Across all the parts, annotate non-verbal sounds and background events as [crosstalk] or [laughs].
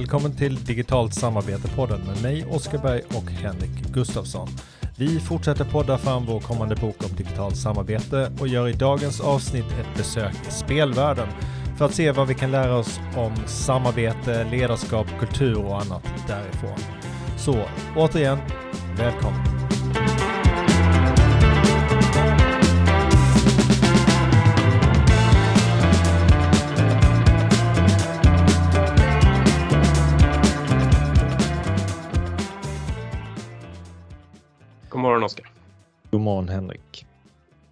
Välkommen till Digitalt samarbete-podden med mig Oskar Berg och Henrik Gustafsson. Vi fortsätter podda fram vår kommande bok om digitalt samarbete och gör i dagens avsnitt ett besök i spelvärlden för att se vad vi kan lära oss om samarbete, ledarskap, kultur och annat därifrån. Så återigen, välkommen! God morgon Oskar. God morgon Henrik.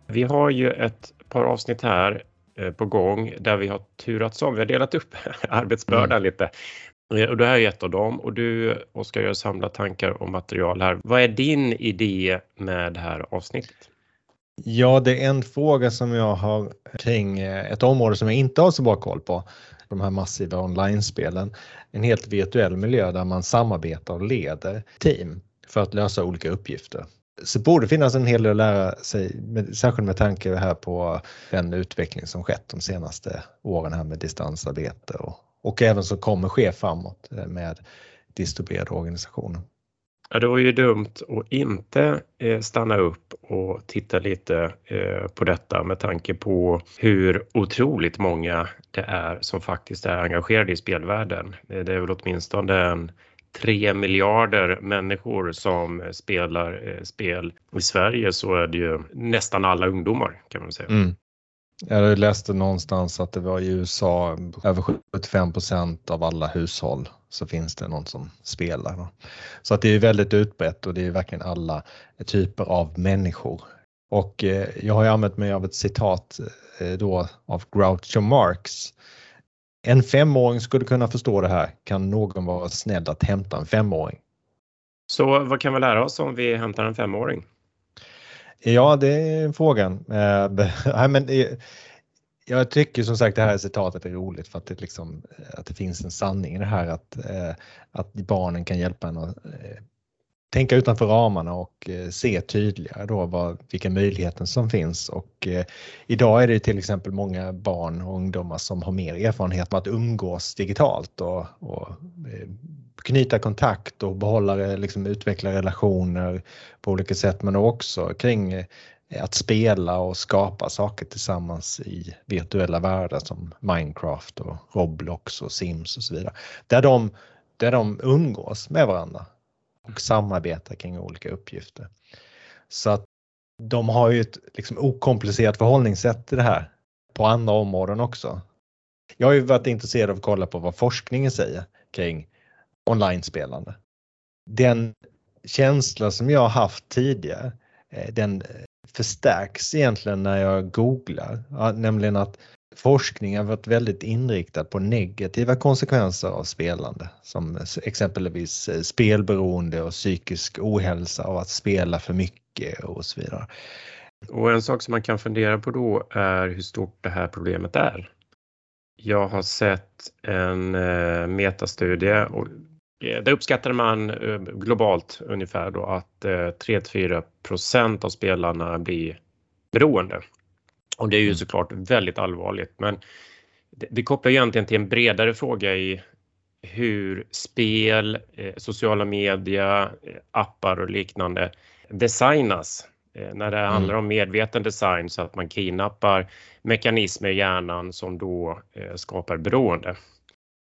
Vi har ju ett par avsnitt här eh, på gång där vi har turats om. Vi har delat upp [laughs] arbetsbördan mm. lite. Och det här är ett av dem och du Oskar gör samla tankar och material här. Vad är din idé med det här avsnittet? Ja, det är en fråga som jag har kring eh, ett område som jag inte har så bra koll på. De här massiva online-spelen. En helt virtuell miljö där man samarbetar och leder team för att lösa olika uppgifter. Så det borde finnas en hel del att lära sig, med, särskilt med tanke här på den utveckling som skett de senaste åren här med distansarbete och, och även som kommer ske framåt eh, med distribuerade organisationer. Ja, det var ju dumt att inte eh, stanna upp och titta lite eh, på detta med tanke på hur otroligt många det är som faktiskt är engagerade i spelvärlden. Det är väl åtminstone en 3 miljarder människor som eh, spelar eh, spel. I Sverige så är det ju nästan alla ungdomar kan man säga. Mm. Jag läste någonstans att det var i USA över 75% av alla hushåll så finns det någon som spelar. Så att det är väldigt utbrett och det är verkligen alla typer av människor. Och eh, jag har ju använt mig av ett citat eh, då av Groucho Marx en femåring skulle kunna förstå det här. Kan någon vara snäll att hämta en femåring? Så vad kan vi lära oss om vi hämtar en femåring? Ja, det är frågan. [laughs] Äh, men jag tycker som sagt det här citatet är roligt för att det, liksom, att det finns en sanning i det här att, att barnen kan hjälpa en att tänka utanför ramarna och eh, se tydligare då vad, vilka möjligheter som finns. Och eh, idag är det till exempel många barn och ungdomar som har mer erfarenhet av att umgås digitalt och, och eh, knyta kontakt och behålla, liksom, utveckla relationer på olika sätt men också kring eh, att spela och skapa saker tillsammans i virtuella världar som Minecraft och Roblox och Sims och så vidare. Där de, där de umgås med varandra och samarbeta kring olika uppgifter. Så att de har ju ett liksom okomplicerat förhållningssätt till det här på andra områden också. Jag har ju varit intresserad av att kolla på vad forskningen säger kring online-spelande. Den känsla som jag har haft tidigare, eh, den eh, förstärks egentligen när jag googlar, nämligen att forskning har varit väldigt inriktad på negativa konsekvenser av spelande som exempelvis eh, spelberoende och psykisk ohälsa av att spela för mycket och så vidare. Och en sak som man kan fundera på då är hur stort det här problemet är. Jag har sett en eh, metastudie och eh, där uppskattade man globalt ungefär då att 3-4 procent av spelarna blir beroende och det är ju mm. såklart väldigt allvarligt men det, det kopplar egentligen till en bredare fråga i hur spel, eh, sociala media, eh, appar och liknande designas. Eh, när det mm. handlar om medveten design så att man kidnappar mekanismer i hjärnan som då skapar beroende.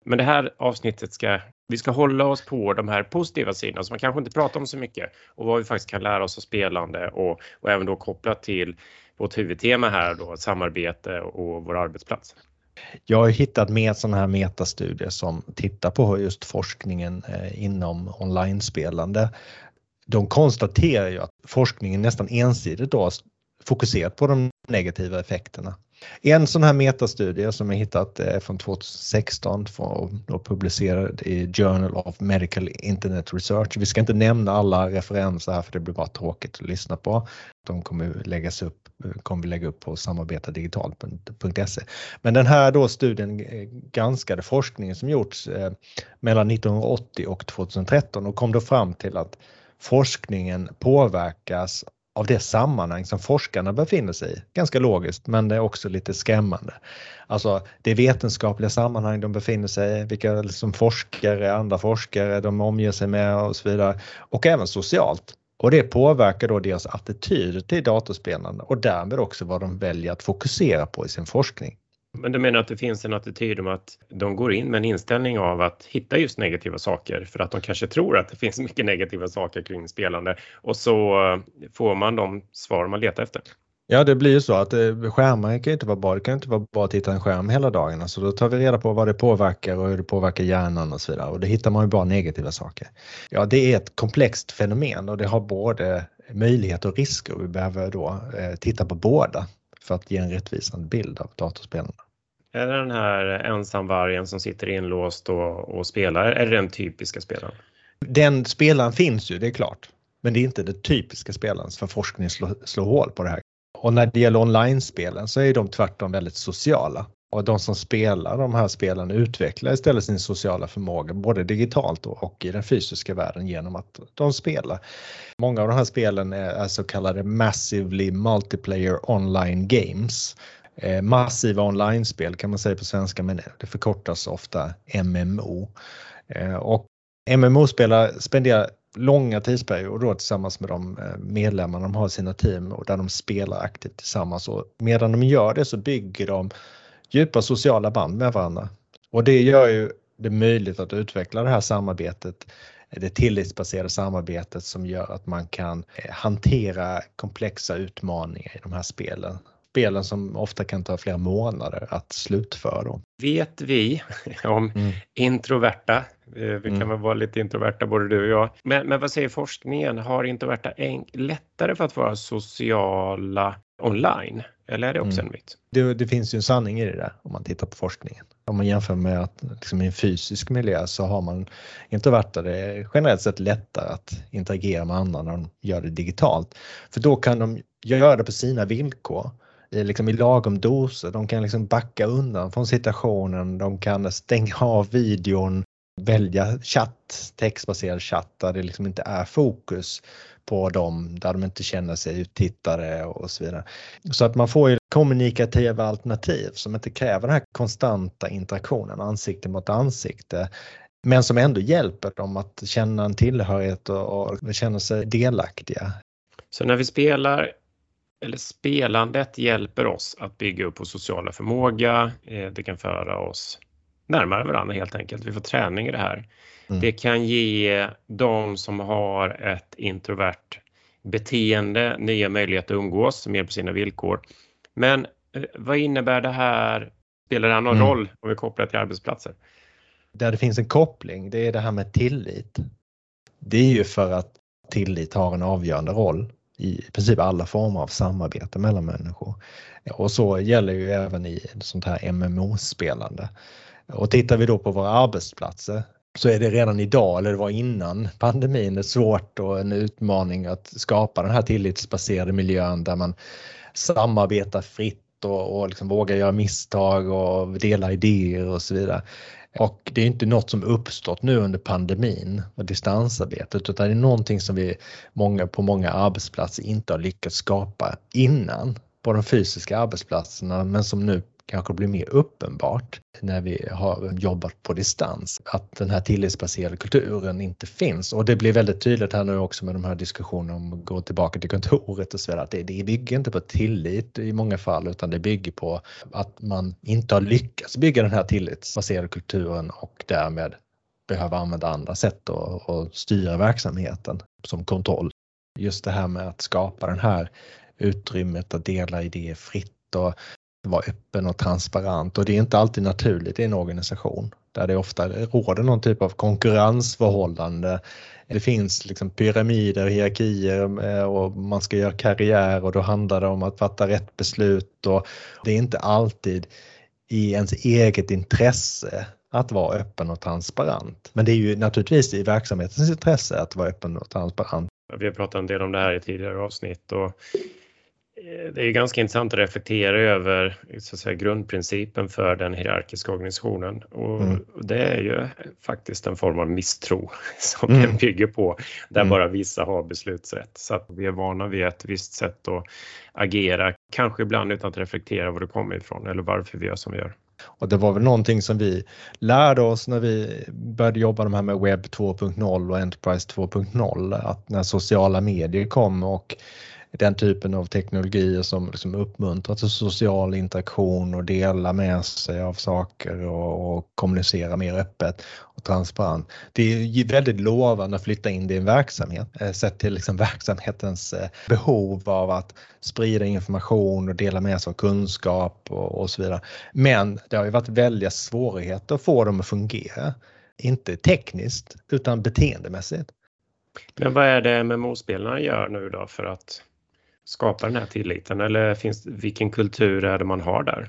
Men det här avsnittet ska vi ska hålla oss på de här positiva sidorna som man kanske inte pratar om så mycket och vad vi faktiskt kan lära oss av spelande och, och även då kopplat till vårt huvudtema här då, samarbete och vår arbetsplats. Jag har hittat med sådana här metastudier som tittar på just forskningen eh, inom online-spelande. De konstaterar ju att forskningen nästan ensidigt då fokuserat på de negativa effekterna. En sån här metastudie som jag hittat är från 2016 och publicerad i Journal of Medical Internet Research. Vi ska inte nämna alla referenser här för det blir bara tråkigt att lyssna på. De kommer läggas upp kommer vi lägga upp på samarbetadigital.se. Men den här då studien eh, granskade forskningen som gjorts eh, mellan 1980 och 2013 och kom då fram till att forskningen påverkas av det sammanhang som forskarna befinner sig i. Ganska logiskt, men det är också lite skrämmande. Alltså det vetenskapliga sammanhang de befinner sig i, vilka liksom forskare, andra forskare de omger sig med och så vidare. Och även socialt. Och det påverkar då deras attityder till datorspelande och därmed också vad de väljer att fokusera på i sin forskning. Men du menar att det finns en attityd om att de går in med en inställning av att hitta just negativa saker för att de kanske tror att det finns mycket negativa saker kring spelande och så eh, får man de svar man letar efter. Ja, det blir ju så att eh, skärmar kan inte vara bra. Det kan inte vara bra att titta en skärm hela dagen. Så då tar vi reda på vad det påverkar och hur det påverkar hjärnan och så vidare. Och det hittar man ju bara negativa saker. Ja, det är ett komplext fenomen och det har både möjligheter och risker. Vi behöver då eh, titta på båda för att ge en rättvisande bild av datorspelarna. Är det den här ensamvargen som sitter inlåst och, och spelar? Är det den typiska spelaren? Den spelaren finns ju, det är klart. Men det är inte den typiska spelaren för forskning slår, slår hål på det här. Och när det gäller online-spelen så är de tvärtom väldigt sociala. Och de som spelar de här spelen utvecklar istället sin sociala förmåga både digitalt och i den fysiska världen genom att de spelar. Många av de här spelen är så kallade Massively Multiplayer Online Games. Eh, massiva online-spel kan man säga på svenska men det förkortas ofta MMO. Eh, och MMO-spelare spenderar långa tidsperioder då tillsammans med de eh, medlemmar de har i sina team och där de spelar aktivt tillsammans. Och medan de gör det så bygger de djupa sociala band med varandra. Och det gör ju det möjligt att utveckla det här samarbetet, det tillitsbaserade samarbetet som gör att man kan eh, hantera komplexa utmaningar i de här spelen. Spelen som ofta kan ta flera månader att slutföra. Vet vi om [laughs] mm. introverta, eh, vi kan mm. väl vara lite introverta både du och jag, men, men vad säger forskningen? Har introverta lättare för att vara sociala online? Eller är det också mm. en myt? Det, det, finns ju en sanning i det där om man tittar på forskningen. Om man jämför med att liksom i en fysisk miljö så har man introverta det generellt sett lättare att interagera med andra när de gör det digitalt. För då kan de göra det på sina villkor i, liksom i lagom doser. De kan liksom backa undan från situationen, de kan stänga av videon, välja chatt, textbaserad chatt där det liksom inte är fokus på dem, där de inte känner sig uttittade och så vidare. Så att man får ju kommunikativa alternativ som inte kräver den här konstanta interaktionen ansikte mot ansikte men som ändå hjälper dem att känna en tillhörighet och, och känna sig delaktiga. Så när vi spelar eller spelandet hjälper oss att bygga upp vår sociala förmåga. Eh, det kan föra oss närmare varandra helt enkelt. Vi får träning i det här. Mm. Det kan ge de som har ett introvert beteende nya möjligheter att umgås mer på sina villkor. Men eh, vad innebär det här? Spelar det här någon mm. roll om vi kopplar till arbetsplatser? Där det finns en koppling, det är det här med tillit. Det är ju för att tillit har en avgörande roll i princip alla former av samarbete mellan människor. Och så gäller ju även i sånt här MMO-spelande. Och tittar vi då på våra arbetsplatser så är det redan idag, eller det var innan pandemin, svårt och en utmaning att skapa den här tillitsbaserade miljön där man samarbetar fritt och, och liksom vågar göra misstag och dela idéer och så vidare. Och det är inte något som uppstått nu under pandemin och distansarbetet utan det är någonting som vi många, på många arbetsplatser inte har lyckats skapa innan på de fysiska arbetsplatserna men som nu kanske blir mer uppenbart när vi har jobbat på distans. Att den här tillitsbaserade kulturen inte finns och det blir väldigt tydligt här nu också med de här diskussionerna om att gå tillbaka till kontoret och så vidare. Att det, det bygger inte på tillit i många fall utan det bygger på att man inte har lyckats bygga den här tillitsbaserade kulturen och därmed behöver använda andra sätt att, att styra verksamheten som kontroll. Just det här med att skapa den här utrymmet att dela idéer fritt och vara öppen och transparent och det är inte alltid naturligt i en organisation där det ofta råder någon typ av konkurrensförhållande. Det finns liksom pyramider och hierarkier eh, och man ska göra karriär och då handlar det om att fatta rätt beslut och det är inte alltid i ens eget intresse att vara öppen och transparent. Men det är ju naturligtvis i verksamhetens intresse att vara öppen och transparent. Vi har pratat en del om det här i tidigare avsnitt och det är ganska intressant att reflektera över så att säga, grundprincipen för den hierarkiska organisationen och mm. det är ju faktiskt en form av misstro [laughs] som mm. den bygger på där mm. bara vissa har beslutsrätt. Så att vi är vana vid ett visst sätt att agera, kanske ibland utan att reflektera var det kommer ifrån eller varför vi gör som vi gör. Och det var väl någonting som vi lärde oss när vi började jobba de här med webb 2.0 och Enterprise 2.0 att när sociala medier kom och den typen av teknologier som liksom uppmuntrar till social interaktion och dela med sig av saker och, och kommunicera mer öppet och transparent. Det är väldigt lovande att flytta in det i en verksamhet, eh, sett till liksom verksamhetens eh, behov av att sprida information och dela med sig av kunskap och, och så vidare. Men det har ju varit väldiga svårigheter att få dem att fungera. Inte tekniskt utan beteendemässigt. Men vad är det MMO-spelarna gör nu då för att skapa den här tilliten eller finns, vilken kultur är det man har där?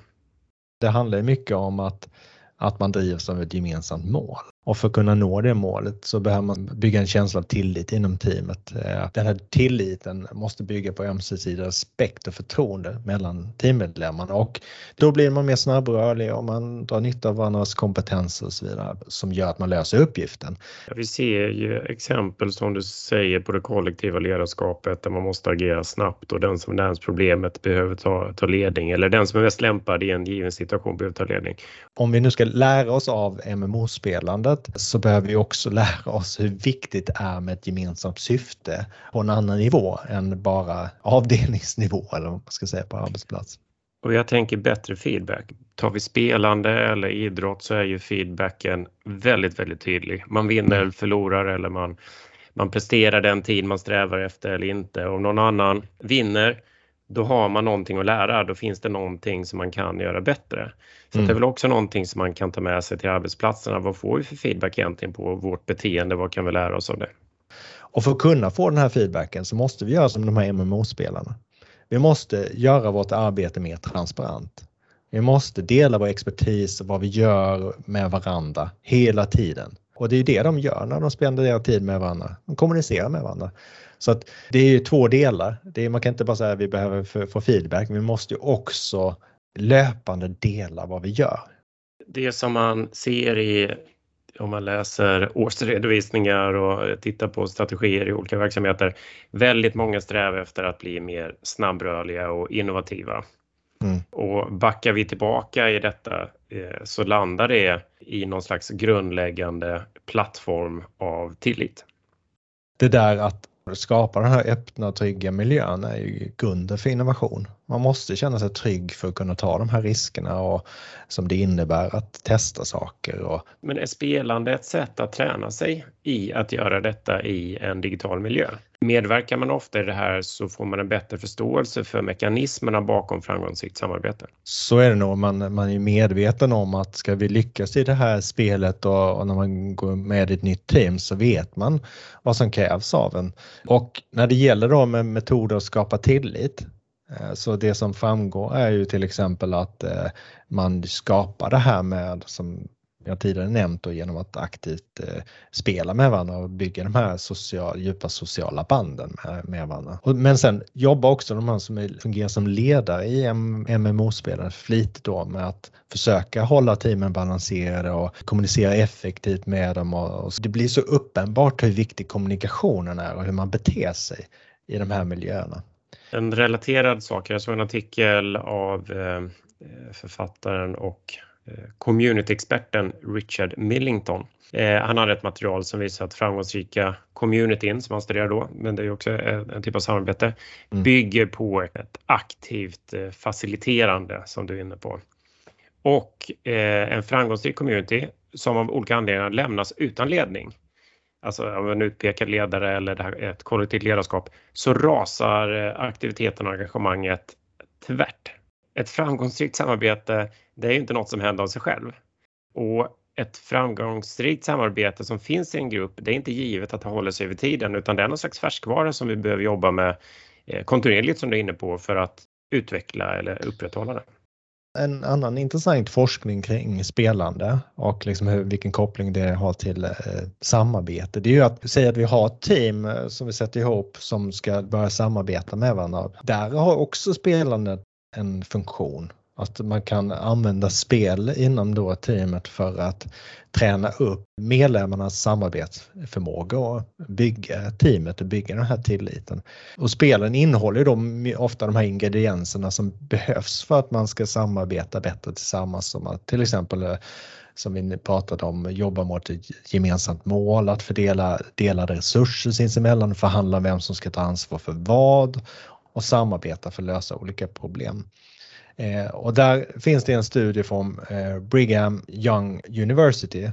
Det handlar mycket om att, att man drivs av ett gemensamt mål. Och för att kunna nå det målet så behöver man bygga en känsla av tillit inom teamet. Eh, den här tilliten måste bygga på ömsesidig respekt och förtroende mellan teammedlemmarna och då blir man mer snabbrörlig och man drar nytta av varandras kompetenser och så vidare som gör att man löser uppgiften. Vi ser ju exempel som du säger på det kollektiva ledarskapet där man måste agera snabbt och den som närmast problemet behöver ta, ta ledning eller den som är mest lämpad i en given situation behöver ta ledning. Om vi nu ska lära oss av MMO-spelandet arbetet så behöver vi också lära oss hur viktigt det är med ett gemensamt syfte på en annan nivå än bara avdelningsnivå eller vad man ska säga på arbetsplats. Och jag tänker bättre feedback. Tar vi spelande eller idrott så är ju feedbacken väldigt, väldigt tydlig. Man vinner eller förlorar eller man, man presterar den tid man strävar efter eller inte. Om någon annan vinner då har man någonting att lära, då finns det någonting som man kan göra bättre. Så mm. det är väl också någonting som man kan ta med sig till arbetsplatserna. Vad får vi för feedback egentligen på vårt beteende? Vad kan vi lära oss av det? Och för att kunna få den här feedbacken så måste vi göra som de här MMO-spelarna. Vi måste göra vårt arbete mer transparent. Vi måste dela vår expertis och vad vi gör med varandra hela tiden. Och det är det de gör när de spenderar tid med varandra. De kommunicerar med varandra. Så att det är ju två delar. Det är, man kan inte bara säga att vi behöver få feedback, vi måste ju också löpande dela vad vi gör. Det som man ser i om man läser årsredovisningar och tittar på strategier i olika verksamheter. Väldigt många strävar efter att bli mer snabbrörliga och innovativa. Mm. Och backar vi tillbaka i detta eh, så landar det i någon slags grundläggande plattform av tillit. Det där att skapa den här öppna trygga miljön är ju grunden för innovation. Man måste känna sig trygg för att kunna ta de här riskerna och som det innebär att testa saker. Och... Men är spelande ett sätt att träna sig i att göra detta i en digital miljö? Medverkar man ofta i det här så får man en bättre förståelse för mekanismerna bakom framgångsrikt samarbete. Så är det nog. Man, man är medveten om att ska vi lyckas i det här spelet och, och när man går med i ett nytt team så vet man vad som krävs av en. Och när det gäller då med metoder att skapa tillit eh, så det som framgår är ju till exempel att eh, man skapar det här med, som jag tidigare nämnt, då, genom att aktivt eh, spela med varandra och bygga de här social, djupa sociala banden med, med varandra. Men sen jobbar också de här som är, fungerar som ledare i MMO-spelare flitigt då med att försöka hålla teamen balanserade och kommunicera effektivt med dem. Och, och det blir så uppenbart hur viktig kommunikationen är och hur man beter sig i de här miljöerna. En relaterad sak, jag såg en artikel av eh, författaren och communityexperten Richard Millington. Eh, han hade ett material som visar att framgångsrika communityn som han studerar då, men det är också en typ av samarbete, mm. bygger på ett aktivt faciliterande som du är inne på. Och en framgångsrik community som av olika anledningar lämnas utan ledning alltså av en utpekad ledare eller ett kollektivt ledarskap, så rasar eh, aktiviteten och engagemanget tvärt. Ett framgångsrikt samarbete, det är ju inte något som händer av sig själv. Och ett framgångsrikt samarbete som finns i en grupp, det är inte givet att det håller sig över tiden, utan det är någon slags färskvara som vi behöver jobba med eh, kontinuerligt som du är inne på för att utveckla eller upprätthålla det. En annan intressant forskning kring spelande och liksom hur, vilken koppling det har till eh, samarbete. Det är ju att säga att vi har ett team eh, som vi sätter ihop som ska börja samarbeta med varandra. Där har också spelandet en funktion. Att man kan använda spel inom då teamet för att träna upp medlemmarnas samarbetsförmåga och bygga teamet och bygga den här tilliten. Och spelen innehåller då ofta de här ingredienserna som behövs för att man ska samarbeta bättre tillsammans. Som att till exempel eh, som vi pratade om, jobba mot ett gemensamt mål, att fördela delade resurser sinsemellan, förhandla vem som ska ta ansvar för vad och samarbeta för att lösa olika problem. Eh, och där finns det en studie från eh, Brigham Young University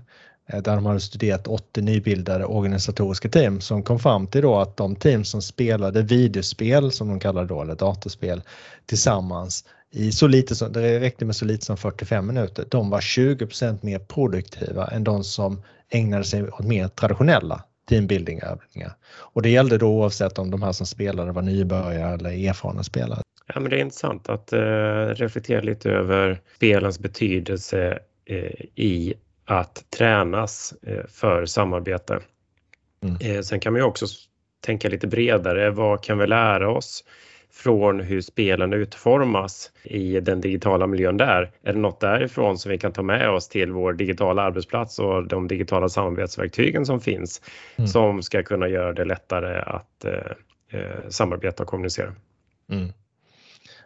eh, där de hade studerat 80 nybildade organisatoriska team som kom fram till då att de team som spelade videospel som de kallar då, eller datorspel tillsammans i så lite som, det räckte med så lite som 45 minuter, de var 20% mer produktiva än de som ägnade sig åt mer traditionella teambuilding-övningar. Och det gällde då oavsett om de här som spelade var nybörjare eller erfarna spelare. Ja, men det är intressant att eh, reflektera lite över spelens betydelse eh, i att tränas eh, för samarbete. Mm. Eh, sen kan man ju också tänka lite bredare. Vad kan vi lära oss från hur spelen utformas i den digitala miljön där? Är det något därifrån som vi kan ta med oss till vår digitala arbetsplats och de digitala samarbetsverktygen som finns mm. som ska kunna göra det lättare att eh, eh, samarbeta och kommunicera? Mm.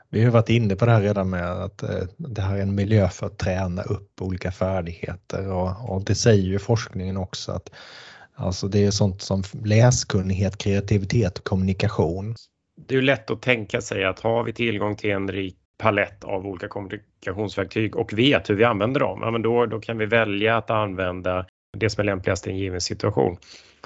Vi har varit inne på det här redan med att eh, det här är en miljö för att träna upp olika färdigheter och, och det säger ju forskningen också att alltså det är sånt som läskunnighet, kreativitet och kommunikation. Det är lätt att tänka sig att har vi tillgång till en rik palett av olika kommunikationsverktyg och vet hur vi använder dem, ja, men då, då kan vi välja att använda det som är lämpligast i en given situation.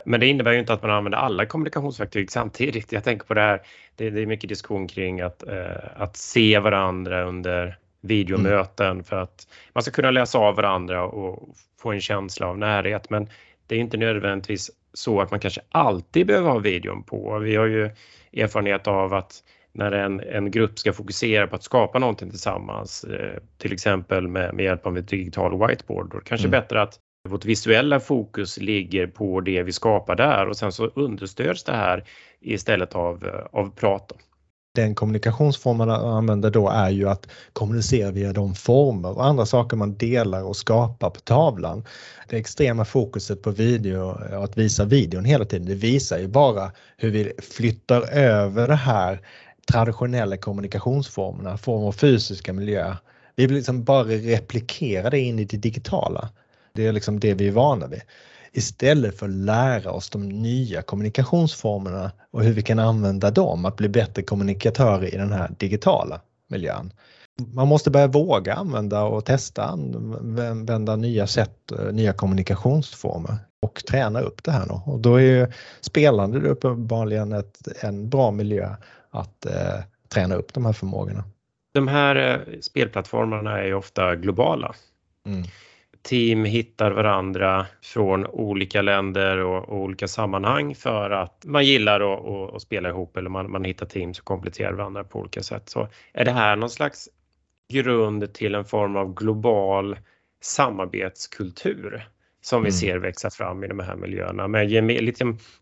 Men det innebär ju inte att man använder alla kommunikationsverktyg samtidigt. Jag tänker på det här, det, det är mycket diskussion kring att, eh, att se varandra under videomöten mm. för att man ska kunna läsa av varandra och få en känsla av närhet. Men det är inte nödvändigtvis så att man kanske alltid behöver ha videon på. Vi har ju erfarenhet av att när en, en grupp ska fokusera på att skapa någonting tillsammans, eh, till exempel med, med hjälp av ett digital whiteboard, då är det kanske mm. bättre att vårt visuella fokus ligger på det vi skapar där och sen så understöds det här istället av, eh, av prat. Den kommunikationsformen man använder då är ju att kommunicera via de former och andra saker man delar och skapar på tavlan. Det extrema fokuset på video och att visa videon hela tiden, det visar ju bara hur vi flyttar över det här traditionella kommunikationsformerna från vår fysiska miljö. Vi vill liksom bara replikera det in i det digitala. Det är liksom det vi är vana vid. Istället för att lära oss de nya kommunikationsformerna och hur vi kan använda dem att bli bättre kommunikatörer i den här digitala miljön. Man måste börja våga använda och testa använda nya sätt, nya kommunikationsformer och träna upp det här. Då. Och då är ju spelande uppenbarligen ett, en bra miljö att eh, träna upp de här förmågorna. De här eh, spelplattformarna är ju ofta globala. Mm team hittar varandra från olika länder och, och olika sammanhang för att man gillar att spela ihop eller man, man hittar team som kompletterar varandra på olika sätt. Så är det här någon slags grund till en form av global samarbetskultur? Som vi mm. ser växa fram i de här miljöerna med geme,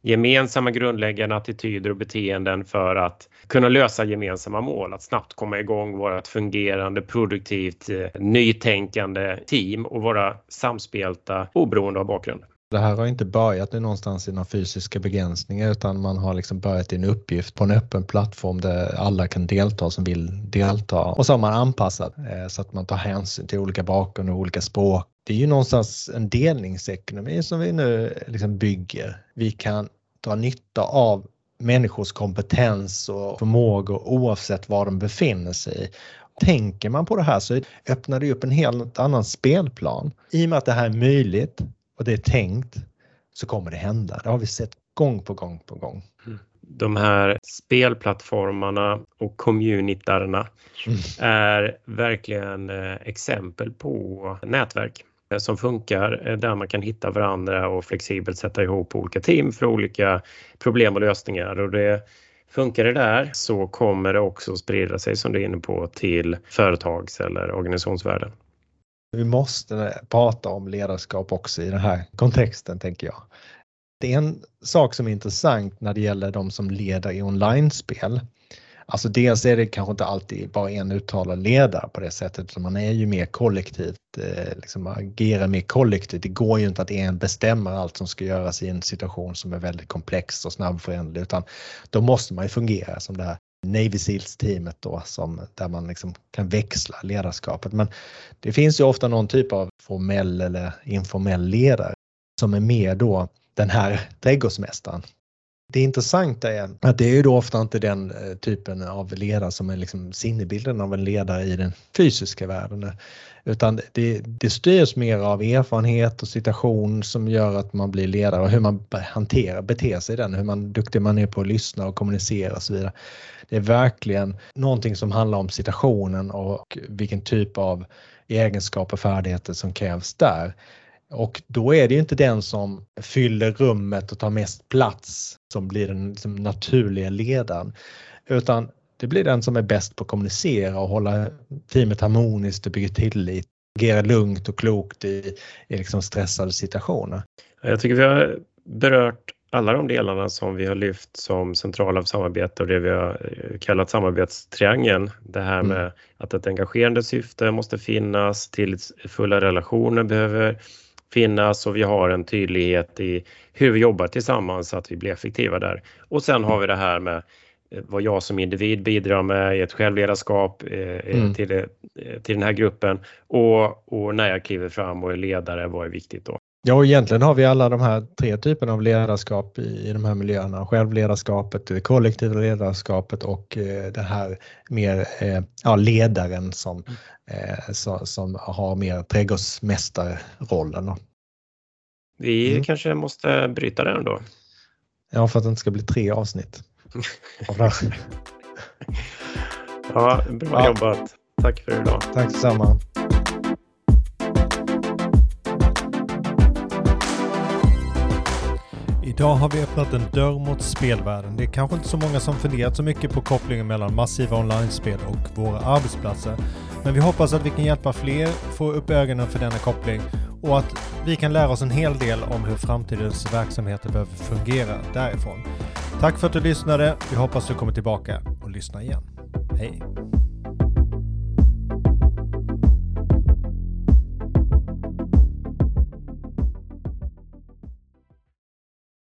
gemensamma grundläggande attityder och beteenden för att kunna lösa gemensamma mål, att snabbt komma igång, vara ett fungerande, produktivt, eh, nytänkande team och vara samspelta oberoende av bakgrund. Det här har inte börjat någonstans i några fysiska begränsningar utan man har liksom börjat i en uppgift på en öppen plattform där alla kan delta som vill delta. Och så har man anpassat eh, så att man tar hänsyn till olika bakgrund och olika språk. Det är ju någonstans en delningsekonomi som vi nu liksom bygger. Vi kan dra nytta av människors kompetens och förmågor oavsett var de befinner sig. Tänker man på det här så öppnar det upp en helt annan spelplan. I och med att det här är möjligt och det är tänkt så kommer det hända. Det har vi sett gång på gång på gång. Mm. De här spelplattformarna och communitarna mm. är verkligen eh, exempel på nätverk Eh, som funkar eh, där man kan hitta varandra och flexibelt sätta ihop olika team för olika problem och lösningar. Och det Funkar det där så kommer det också sprida sig som du är inne på till företags eller organisationsvärlden. Vi måste prata om ledarskap också i den här kontexten tänker jag. Det är en sak som är intressant när det gäller de som leder i online-spel. Alltså dels är det kanske inte alltid bara en uttalad ledare på det sättet, utan man är ju mer kollektivt, eh, liksom agerar mer kollektivt. Det går ju inte att en bestämmer allt som ska göras i en situation som är väldigt komplex och snabbföränderlig, utan då måste man ju fungera som det här Navy Seals-teamet då som, där man liksom kan växla ledarskapet. Men det finns ju ofta någon typ av formell eller informell ledare som är mer då den här trädgårdsmästaren det intressanta är att det är ju då ofta inte den eh, typen av ledare som är liksom sinnebilden av en ledare i den fysiska världen. Utan det, det styrs mer av erfarenhet och situation som gör att man blir ledare och hur man hanterar, beter sig i den, hur man, duktig man är på att lyssna och kommunicera och så vidare. Det är verkligen någonting som handlar om situationen och vilken typ av egenskaper och färdigheter som krävs där. Och då är det inte den som fyller rummet och tar mest plats som blir den liksom, naturliga ledaren. Utan det blir den som är bäst på att kommunicera och hålla teamet harmoniskt och bygga tillit. Agera lugnt och klokt i, i liksom stressade situationer. Jag tycker vi har berört alla de delarna som vi har lyft som centrala för samarbete och det vi har eh, kallat samarbetstriangeln. Det här mm. med mm. att ett engagerande syfte måste finnas, tillitsfulla relationer behöver finnas och vi har en tydlighet i hur vi jobbar tillsammans så att vi blir effektiva där. Och sen har vi det här med eh, vad jag som individ bidrar med i ett självledarskap eh, eh, mm. till, till den här gruppen och, och när jag kliver fram och är ledare, vad är viktigt då? Ja, och egentligen har vi alla de här tre typerna av ledarskap i, i de här miljöerna. Självledarskapet, det kollektiva ledarskapet och eh, det här mer eh, ja, ledaren som, mm. eh, så, som har mer trädgårdsmästarrollen. Vi mm. kanske måste bryta den då? Ja, för att det inte ska bli tre avsnitt. [laughs] ja, bra ja. jobbat. Tack för idag. Tack detsamma. Idag har vi öppnat en dörr mot spelvärlden. Det är kanske inte så många som funderat så mycket på kopplingen mellan massiva online-spel och våra arbetsplatser. Men vi hoppas att vi kan hjälpa fler få upp ögonen för denna koppling och att vi kan lära oss en hel del om hur framtidens verksamheter behöver fungera därifrån. Tack för att du lyssnade. Vi hoppas du kommer tillbaka och lyssnar igen. Hej!